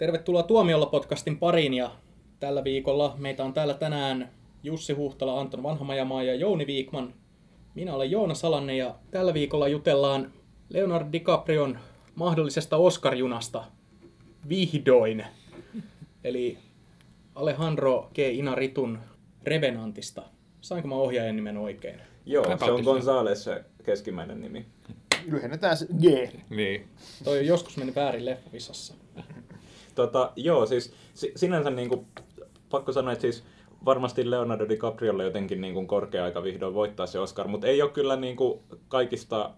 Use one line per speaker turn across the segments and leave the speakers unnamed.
Tervetuloa Tuomiolla podcastin pariin ja tällä viikolla meitä on täällä tänään Jussi Huhtala, Anton Vanhamajamaa ja Jouni Viikman. Minä olen Joona Salanne ja tällä viikolla jutellaan Leonardo DiCaprion mahdollisesta Oscar-junasta vihdoin. Eli Alejandro G. Inaritun Revenantista. Sainko mä ohjaajan nimen oikein?
Joo,
Kai
se on. Gonzales se keskimmäinen nimi.
Lyhennetään se G.
Niin.
Toi on joskus meni väärin leffavisassa.
Tota, joo, siis si- sinänsä niin kuin, pakko sanoa, että siis varmasti Leonardo DiCapriolle jotenkin niin kuin korkea aika vihdoin voittaa se Oscar, mutta ei ole kyllä niin kuin kaikista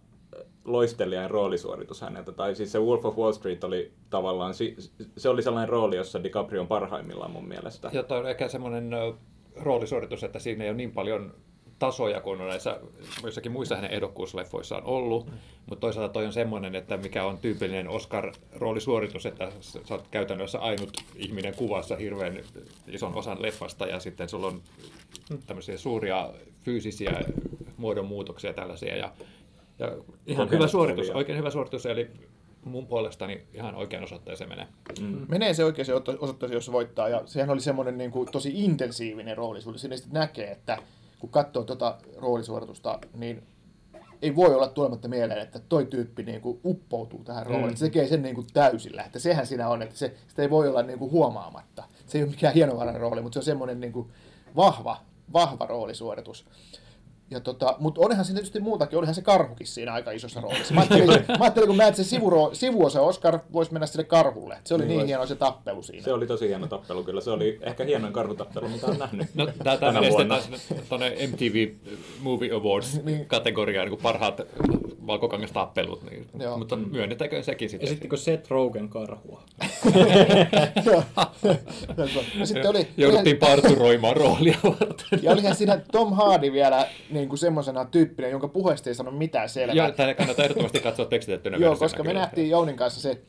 loistelijan roolisuoritus häneltä. Tai siis se Wolf of Wall Street oli tavallaan, se oli sellainen rooli, jossa DiCaprio on parhaimmillaan mun mielestä.
Ja toi on ehkä semmoinen roolisuoritus, että siinä ei ole niin paljon tasoja kuin on näissä joissakin muissa hänen ehdokkuusleffoissaan ollut, mutta toisaalta toi on semmoinen, että mikä on tyypillinen Oscar-roolisuoritus, että sä oot käytännössä ainut ihminen kuvassa hirveän ison osan leffasta ja sitten sulla on tämmöisiä suuria fyysisiä muodonmuutoksia tällaisia ja, ja ihan hyvä suoritus, oikein hyvä suoritus, eli mun puolestani ihan oikein osoitteeseen menee.
Mm.
Menee se oikein se osoitteeseen, jos se voittaa. Ja sehän oli semmoinen niin kuin, tosi intensiivinen roolisuoritus. Siinä sitten näkee, että kun katsoo tuota roolisuoritusta, niin ei voi olla tulematta mieleen, että toi tyyppi niin kuin uppoutuu tähän rooliin.
Mm.
Se tekee sen niin kuin täysillä. Että sehän siinä on, että se, sitä ei voi olla niin kuin huomaamatta. Se ei ole mikään hienovarainen rooli, mutta se on semmoinen niin kuin vahva, vahva roolisuoritus. Ja tota, mutta olihan siinä tietysti muutakin, olihan se karhukin siinä aika isossa roolissa. Mä ajattelin, mä ajattelin kun mä että se sivuro, sivuosa Oscar voisi mennä sille karhulle. Se oli
Niin
niin,
vois.
hieno se tappelu siinä.
Se oli tosi hieno tappelu kyllä. Se oli ehkä hienoin karhutappelu, mitä olen nähnyt
No, tämä menee
vuonna.
sitten tuonne MTV Movie. Awards-kategoriaan, niin parhaat valkokangastappelut, niin,
Joo.
mutta
Mm.
myönnetäänkö sekin sitten?
Esittikö Seth Rogen karhua?
Sitten oli,
Jouduttiin parturoimaan roolia varten.
ja olihan siinä Tom Hardy vielä niin kuin semmoisena tyyppinä, jonka puheesta ei sano mitään selvää.
Joo, tänne kannattaa ehdottomasti katsoa tekstitettynä
Joo, koska me nähtiin Jounin kanssa se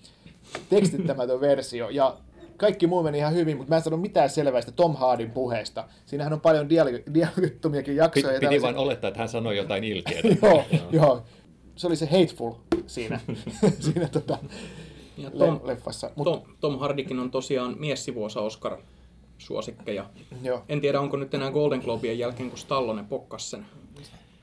tekstittämätön versio, ja kaikki muu meni ihan hyvin, mutta mä en sano mitään selvää sitä Tom Hardin puheesta. Siinähän on paljon dialog- dialogittomiakin jaksoja.
Piti, vain olettaa, että hän sanoi jotain ilkeää.
joo, joo. Se oli se hateful siinä, siinä tota,
Ja
le-
Tom,
leffassa. Mut,
Tom, Tom Hardikin on tosiaan miessivuosa Oscar suosikkeja.
joo.
En tiedä, onko nyt enää Golden Globien jälkeen, kun Stallone pokkas sen.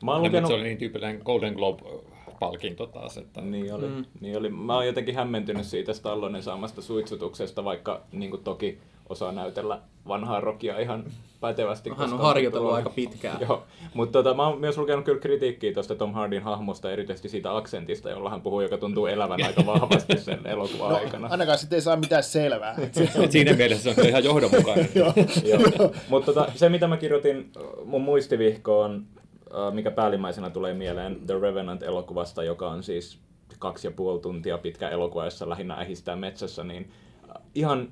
Mä oon
mutta
lukenut...
se oli niin tyypillinen Golden Globe-palkinto taas, että
Niin oli, mm. niin oli. Mä oon jotenkin hämmentynyt siitä Stallonen saamasta suitsutuksesta, vaikka niin kuin toki osaa näytellä vanhaa rokia ihan pätevästi.
Hän on harjoitellut
tuolla-
aika pitkään.
Joo, mutta tota, mä oon myös lukenut kyllä kritiikkiä tuosta Tom Hardin hahmosta, erityisesti siitä aksentista, jolla hän puhuu, joka tuntuu elävän aika vahvasti sen elokuvan
No,
aikana.
ainakaan sitten ei saa mitään selvää.
Siinä mielessä se on ihan johdonmukainen.
Joo.
Joo. Mutta tota, se, mitä mä kirjoitin mun muistivihkoon, mikä päällimmäisenä tulee mieleen The Revenant-elokuvasta, joka on siis kaksi ja puoli tuntia pitkä elokuva, jossa lähinnä ähistää metsässä, niin ihan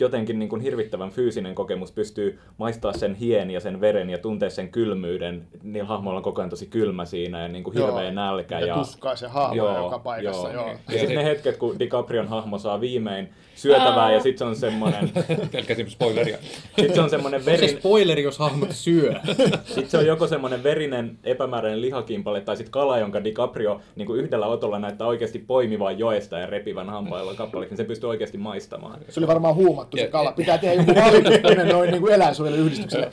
jotenkin niin kuin hirvittävän fyysinen kokemus pystyy maistaa sen hien ja sen veren ja tuntee sen kylmyyden. Niillä hahmoilla on koko ajan tosi kylmä siinä ja niin kuin hirveä
Joo.
nälkä.
Ja tuskaa se haavoja joka paikassa, joo.
Ja sitten ne hetket, kun DiCaprion hahmo saa viimein syötävää ja sitten se on semmoinen,
Pelkäsin spoileria.
sit se on semmoinen
On se
verin,
spoileri, jos hahmot syö.
sitten se on joko semmoinen verinen, epämääräinen lihakimpale tai sitten kala, jonka DiCaprio niin kuin yhdellä otolla näyttää oikeasti poimivaan joesta ja repivän hampailla kappaleeksi, niin se pystyy oikeasti maistamaan.
Se oli varmaan huumattu se kala. Pitää tehdä joku valittaminen noin niin eläinsuojeluyhdistykselle.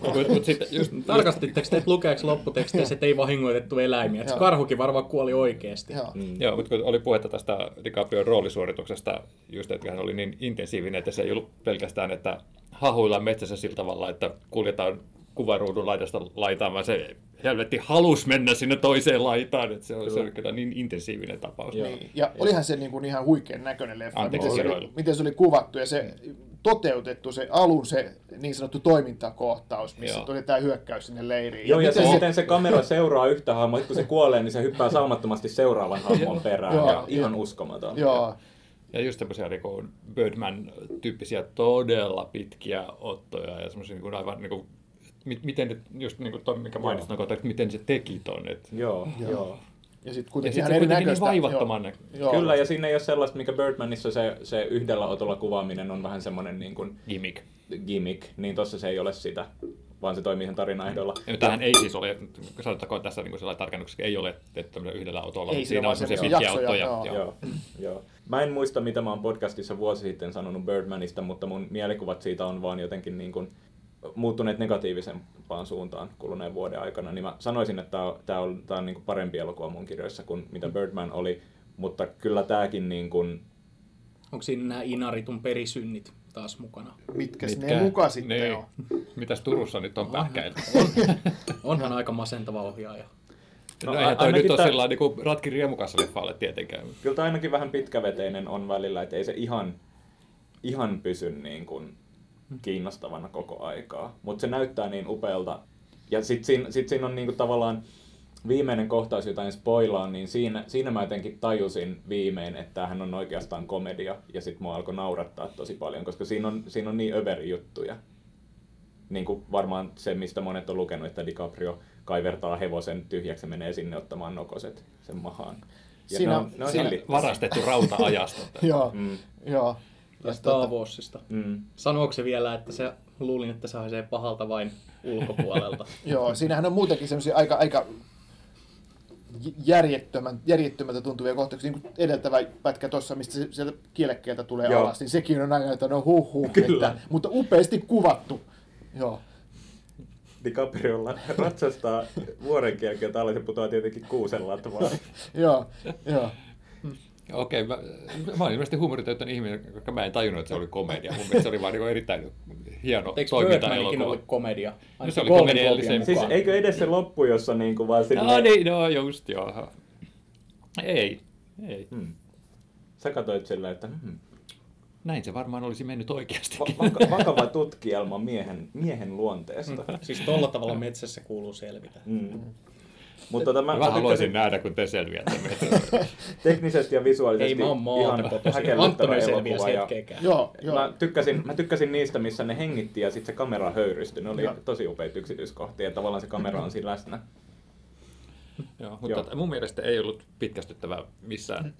Mutta mut sitten just,
Tarkastitteko te, että lukeeko lopputeksteissä, että ei vahingoitettu eläimiä? Että karhukin varmaan kuoli oikeasti.
Joo.
Mm.
Joo, mutta kun oli puhetta tästä DiCaprion roolisuorituksesta, just että hän oli niin intensiivinen, että se ei ollut pelkästään, että hahuillaan metsässä sillä tavalla, että kuljetaan kuvaruudun laidasta laitaan, vaan se helvetti halus mennä sinne toiseen laitaan, että se on, se on kyllä niin intensiivinen tapaus.
Joo.
Niin. Ja olihan se niin kuin ihan huikean näköinen leffa.
Anteeksi,
miten, se oli, miten se oli kuvattu ja se toteutettu, se alun se niin sanottu toimintakohtaus, missä
Joo.
tuli tämä hyökkäys sinne leiriin.
Joo, ja
miten
se, miten se kamera seuraa yhtä hahmoa, kun se kuolee, niin se hyppää saumattomasti seuraavan hahmon perään.
Joo.
ja ihan uskomaton.
Joo,
Ja just tämmöisiä niin kuin Birdman-tyyppisiä todella pitkiä ottoja ja semmoisia niin kuin aivan niin kuin, miten nyt, just niin kuin toi, mikä mainitsit, no, että miten se teki ton. Et,
Joo,
Joo.
joo.
ja sitten
ja
kuitenkin ihan
se kuitenkin niin vaivattoman
Joo. Joo.
Kyllä, ja siinä ei ole sellaista, mikä Birdmanissa se, se yhdellä otolla kuvaaminen on vähän semmoinen niin kuin
gimmick.
gimmick, niin tossa se ei ole sitä, vaan se toimii sen tarinan ehdolla.
Ja tämähän ei siis ole, sanottakoon tässä niin sellainen tarkennuksessa, ei ole tehty yhdellä autolla,
Ei,
mutta
siinä on
semmoisia pitkiä
jaksoja,
autoja.
joo.
Joo, joo. Mä en muista, mitä mä oon podcastissa vuosi sitten sanonut Birdmanista, mutta mun mielikuvat siitä on vaan jotenkin niin kuin muuttuneet negatiivisempaan suuntaan kuluneen vuoden aikana, niin mä sanoisin, että tää on, tää on, tää on niin kuin parempi elokuva mun kirjoissa kuin mitä Birdman oli, mutta kyllä tääkin niin kuin,
Onko siinä nämä Inaritun perisynnit taas mukana?
Mitkä,
Mitkä?
ne muka sitten
Niin.
on?
Mitäs Turussa nyt on pähkäillä?
Onhan aika masentava ohjaaja.
No,
No,
eihän toi nyt ole sillä niin kuin Ratki Riemukassa leffalle tietenkään.
kyllä tää ainakin vähän pitkäveteinen on välillä, että ei se ihan, ihan pysy niin kuin kiinnostavana koko aikaa, mutta se näyttää niin upealta. Ja sitten siinä, sit siinä on niin kuin tavallaan viimeinen kohtaus, jota en spoilaa, niin siinä, siinä mä jotenkin tajusin viimein, että tämähän on oikeastaan komedia, ja sitten mua alkoi naurattaa tosi paljon, koska siinä on, siinä on niin överi juttuja. Niin kuin varmaan se, mistä monet on lukenut, että DiCaprio kaivertaa hevosen tyhjäksi ja menee sinne ottamaan nokoset sen mahaan. Ja
Siinä
ne
on-
on, ne on
siinä-
Varastettu rauta-ajasta.
Joo,
Mm,
joo.
Ja
Ja
Star
tota-
Warsista.
mm.
Sanooko se vielä, että se luulin, että se haisee pahalta vain ulkopuolelta?
Joo, siinähän on muutenkin semmoisia aika, aika järjettömän, järjettömältä tuntuvia kohtauksia, niin kuin edeltävä pätkä tuossa, mistä se sieltä kielekkeeltä tulee
Joo.
alas, niin sekin on aina, että no huh huh,
Kyllä.
että, mutta upeasti kuvattu. Joo,
DiCapriolla ratsastaa vuoren alle, se putoaa tietenkin kuusen latvaan.
joo, joo.
Okei, mä, mä olin ilmeisesti huumoritäyttäinen ihminen, koska mä en tajunnut, että se oli komedia. Mun mielestä se oli vaan niin erittäin hieno
Eikö Birdmanikin
toimintaelokuva.
ollut komedia?
No se oli komediallisen-
Globien
Siis eikö edes se loppu, jossa niinku vaan silleen...
No niin, no just joo. Ei, ei.
Hmm. Sä katsoit silleen, että hmm,
Näin se varmaan olisi mennyt oikeasti.
va- vaka- vakava tutkielma miehen, miehen luonteesta.
Siis tolla tavalla metsässä kuuluu selvitä.
Mm. Mutta tota, mä,
Mä,
mä
haluaisin
tykkäsin
nähdä, kun te selviätte.
teknisesti ja visuaalisesti
Ei mä
ihan häkellyttävä elokuva. Ja.
Joo, joo.
mä, tykkäsin, mä tykkäsin niistä, missä ne hengitti ja sitten se kamera höyrystyi. Ne oli
Joo.
tosi upeita yksityiskohtia. Ja tavallaan se kamera on siinä läsnä.
Joo, mutta
Joo.
Joo. mun mielestä ei ollut pitkästyttävää missään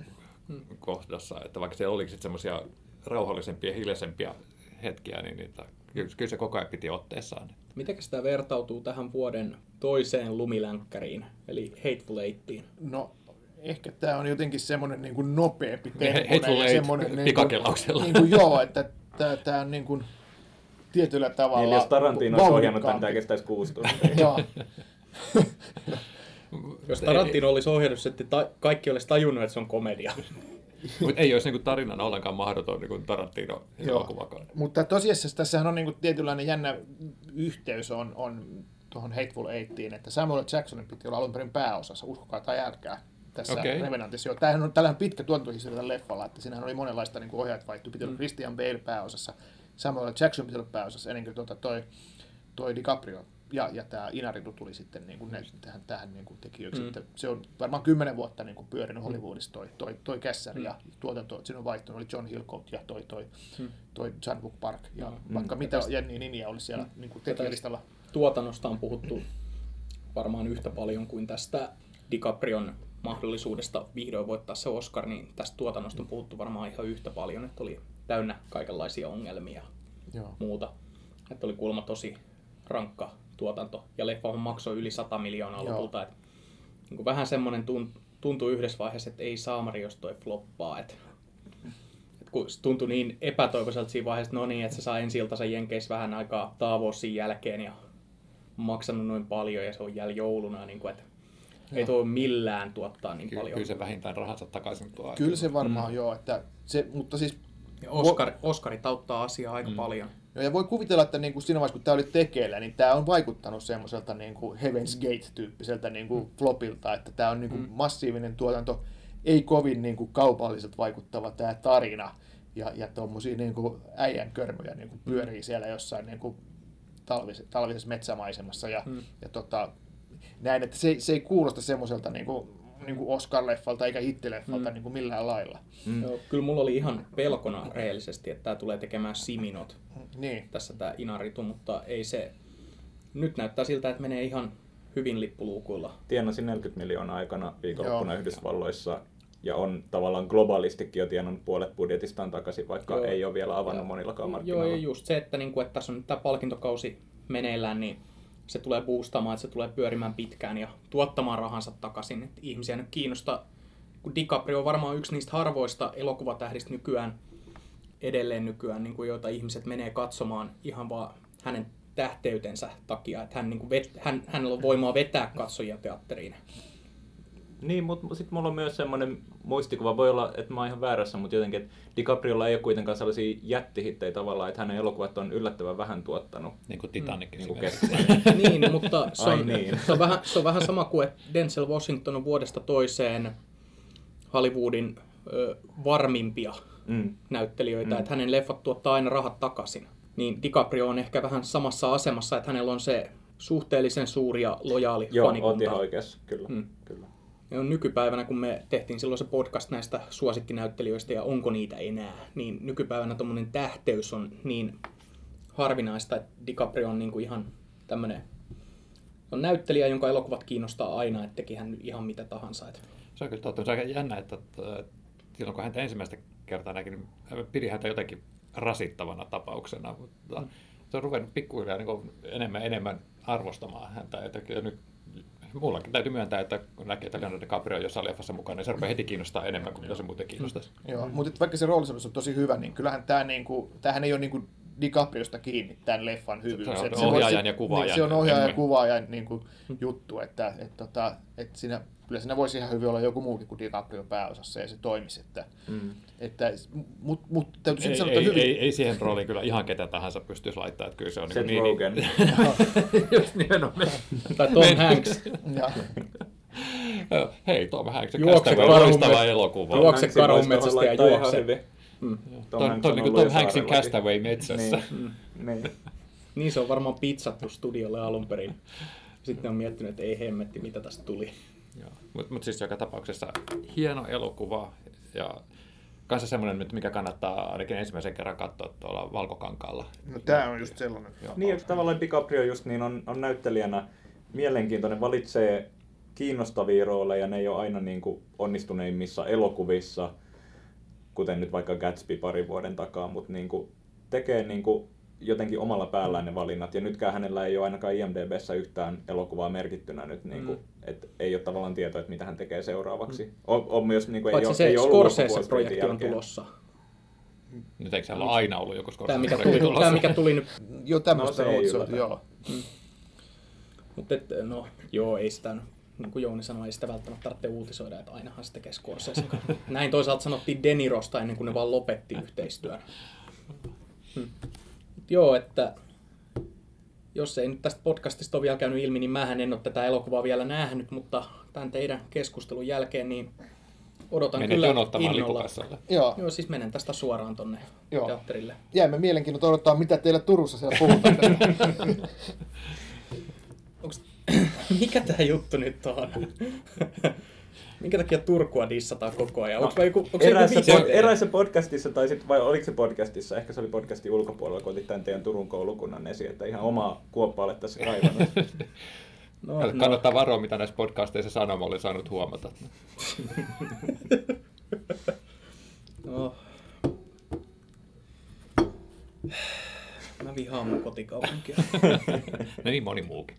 kohdassa. Että vaikka siellä olikin semmoisia rauhallisempia ja hiljaisempia hetkiä, niin niitä, kyllä, kyllä se koko ajan piti otteessaan.
Mitenkäs tämä vertautuu tähän vuoden toiseen lumilänkkäriin, eli Hateful Eightiin?
No, ehkä tämä on jotenkin semmoinen niin kuin nopeampi tempoinen
Hateful
ja
Eight
semmoinen niin kuin,
pikakelauksella.
niin kuin, joo, että tämä on niin kuin tietyllä tavalla
Niin, jos Tarantino olisi ohjannut tämän, tämä kestäisi kuusi tuntia.
Joo,
Jos Tarantino olisi ohjannut, että kaikki olisi tajunnut, että se on komedia.
Mutta ei olisi niin tarinana ollenkaan mahdoton niin
Joo.
Tarantino-elokuvakaan.
mutta tosiasiassa tässähän on niin kuin tietynlainen jännä yhteys on, on tuohon Hateful Eightiin, että Samuel Jacksonin piti olla alun perin pääosassa, uskokaa tai älkää, tässä okay. Revenantissa. Joo, tämähän on tällainen pitkä tuotantohistoria tällä leffalla, että siinähän oli monenlaista niin ohjaajat vaihtu. Piti olla Christian Bale pääosassa, Samuel Jackson piti olla pääosassa, ennen kuin tuota toi, toi DiCaprio ja, ja tämä Inaritu tuli sitten niin kuin ne, tähän, tähän niin kuin tekijöiksi.
Mm.
Mm. Se on varmaan kymmenen vuotta niin kuin pyörinyt Hollywoodissa toi, toi, toi kässäri mm. ja tuotanto. Siinä on vaihtunut, oli John Hillcoat ja toi, toi,
Mm.
toi Chadwick Park ja
Mm.
vaikka mitä Jenni Niniä oli siellä niin kuin tekijälistalla.
Tuotannosta on puhuttu varmaan yhtä paljon kuin tästä DiCaprion mahdollisuudesta vihdoin voittaa se Oscar, niin tästä tuotannosta on puhuttu varmaan ihan yhtä paljon, että oli täynnä kaikenlaisia ongelmia ja muuta. Että oli kuulemma tosi rankka tuotanto ja leffa maksoi yli 100 miljoonaa
Joo.
lopulta. Et, niin kuin vähän semmoinen tunt, tuntui yhdessä vaiheessa, että ei saamari, jos toi floppaa. Et, et kun se tuntui niin epätoivoiselta siinä vaiheessa, että no niin, että se saa ensi iltansa Jenkeissä vähän aikaa taavoisin jälkeen ja maksanut noin paljon ja se on jäl jouluna, niin kuin, että ei tuo millään tuottaa niin
Kyllä,
paljon.
kyllä se vähintään rahansa takaisin tuo.
Kyllä se varmaan mm. joo, että se, mutta siis
Ja Oscar, Oscarit auttaa asiaa aika mm. paljon.
Joo, ja voi kuvitella, että niin kuin siinä vaiheessa, kun tämä oli tekeillä, niin tämä on vaikuttanut semmoiselta niin kuin Heaven's Gate-tyyppiseltä niin kuin flopilta, että tämä on niin kuin
Mm.
massiivinen tuotanto, ei kovin niin kuin kaupalliselta vaikuttava tämä tarina, ja, ja tuommoisia niin kuin äijän körmyjä niin kuin pyörii siellä jossain niin kuin talvis, talvisessa metsämaisemassa, ja,
Mm.
ja tota, näin, että se, se ei kuulosta semmoiselta niin kuin, niin kuin Oscar-leffalta eikä hittileffalta
Mm.
niin kuin millään lailla.
Mm.
Joo, kyllä mulla oli ihan pelkona rehellisesti, että tämä tulee tekemään Siminot
Niin,
tässä tämä Inaritu, mutta ei se... Nyt näyttää siltä, että menee ihan hyvin lippuluukuilla.
Tienasi 40 miljoonaa aikana viikonloppuna
Joo.
Yhdysvalloissa ja on tavallaan globaalistikin jo tienannut puolet budjetistaan takaisin, vaikka
Joo.
ei ole vielä avannut
Ja-
monillakaan
Joo,
markkinoilla.
ja just se, että, niinku, että tässä on nyt tämä palkintokausi meneillään, niin se tulee boostaamaan, että se tulee pyörimään pitkään ja tuottamaan rahansa takaisin. Että ihmisiä nyt kiinnostaa, kun DiCaprio on varmaan yksi niistä harvoista elokuvatähdistä nykyään, edelleen nykyään, niin kuin joita ihmiset menee katsomaan ihan vaan hänen tähteytensä takia, että hän, niin kuin vet, hän, hänellä on voimaa vetää katsojia teatteriin.
Niin, mutta sitten mulla on myös semmoinen muistikuva, voi olla, että mä oon ihan väärässä, mutta jotenkin, että DiCapriolla ei ole kuitenkaan sellaisia jättihittejä tavallaan, että hänen elokuvat on yllättävän vähän tuottanut.
Niin kuin Titanic
Niin kuin
niin, mutta se on,
niin.
se, on vähän, se on vähän sama kuin, että Denzel Washington on vuodesta toiseen Hollywoodin ö, varmimpia
Mm.
näyttelijöitä,
Mm.
että hänen leffat tuottaa aina rahat takaisin. Niin DiCaprio on ehkä vähän samassa asemassa, että hänellä on se suhteellisen suuri ja lojaali
Joo,
fanikunta.
ihan oikeassa, kyllä.
Mm.
kyllä.
Ja nykypäivänä, kun me tehtiin silloin se podcast näistä suosikkinäyttelijöistä ja onko niitä enää, niin nykypäivänä tuommoinen tähteys on niin harvinaista, että DiCaprio on niinku ihan tämmöinen on näyttelijä, jonka elokuvat kiinnostaa aina, että teki hän ihan mitä tahansa. Että
Se on kyllä totta. Se on aika jännä, että että silloin kun häntä ensimmäistä kertaa näki, niin pidi häntä jotenkin rasittavana tapauksena, mutta
Mm.
se on ruvennut pikkuhiljaa niin enemmän enemmän arvostamaan häntä. Kyllä nyt mullakin täytyy myöntää, että kun näkee, että Leonardo DiCaprio on jossain leffassa mukana, niin se rupeaa heti kiinnostaa enemmän kuin mitä se muuten kiinnostaisi.
Joo, mutta vaikka se roolisuus on tosi hyvä, niin kyllähän tämä niinku, tämähän ei ole niinku DiCapriosta kiinni tämän leffan hyvyys.
Se on ohjaajan
voisi-
ja kuvaajan
Niin, se on ohjaajan ja kuvaajan niinku, juttu, että et, tota, et siinä, kyllä siinä voisi ihan hyvin olla joku muukin kuin DiCaprio pääosassa ja se toimisi. Että,
Mm.
että, mut, mut täytyy
Ei,
sanoa,
ei,
hyvin.
ei, ei, siihen rooliin kyllä ihan ketä tahansa pystyisi laittamaan, että kyllä se on
Seth
niin,
Rogen.
Just nimenomaan.
tai Tom Hanks.
Ja,
Hei, Tom Hanks,
Juokse
Castaway,
karhun
loistava elokuva.
Juokse karhunmetsästä
tuohon
ja juokse. Mm.
Tom Hanks
toi
on
niin kuin Tom Hanksin. Castaway metsässä.
Niin. niin.
Niin se on varmaan pizzattu studiolle alun perin. Sitten on miettinyt, että ei hemmetti, mitä tästä tuli.
Mutta mut siis joka tapauksessa hieno elokuva ja kanssa semmoinen mikä kannattaa ainakin ensimmäisen kerran katsoa tuolla Valkokankaalla.
no, tämä on just sellainen.
Niin, että tavallaan DiCaprio just niin on, on näyttelijänä mielenkiintoinen, valitsee kiinnostavia rooleja, ne ei ole aina niin kuin onnistuneimmissa elokuvissa, kuten nyt vaikka Gatsby parin vuoden takaa, mutta niin kuin tekee niin kuin jotenkin omalla päällään ne valinnat, ja nytkään hänellä ei ole ainakaan IMDBssä yhtään elokuvaa merkittynä nyt, niin kuin,
Mm.
et ei ole tavallaan tietoa, että mitä hän tekee seuraavaksi. On, on myös, niin kuin, ei,
Paitsi
ole,
se
ei ollut
Scorsese-projekti on
jälkeen.
tulossa.
Nyt eikö siellä aina ollut joku
Tämä mikä, tuli,
tulossa?
tämä mikä tuli nyt.
Joo, tämmöistä
No, se ei
joo.
Mutta et, no, joo, ei sitä, niin kuin Jouni sanoi, ei sitä välttämättä tarvitse uutisoida, että ainahan se tekee Scorsese. Näin toisaalta sanottiin Denirosta ennen kuin ne vaan lopetti yhteistyön. Hmm. Mut Joo, että jos ei nyt tästä podcastista ole vielä käynyt ilmi, niin mähän en ole tätä elokuvaa vielä nähnyt, mutta tämän teidän keskustelun jälkeen niin odotan
Menet
kyllä
jonottamaan
innolla.
lipukassalle.
Joo,
Joo, siis menen tästä suoraan tonne
Joo.
teatterille.
jäämme mielenkiinnolla odottaa, mitä teillä Turussa siellä puhutaan.
Mikä tää juttu nyt on? Minkä takia Turkua dissataan koko ajan? Onko joku, onko se joku
pod, eräässä podcastissa, tai sit, vai oliko se podcastissa, ehkä se oli podcastin ulkopuolella, kun otit tämän teidän Turun koulukunnan esiin, että ihan omaa kuoppaa olet tässä kaivannut.
No,
Kannattaa varoa, mitä näissä podcasteissa sanoma oli saanut huomata.
no. Mä vihaan mun kotikaupunkia.
No niin moni muukin.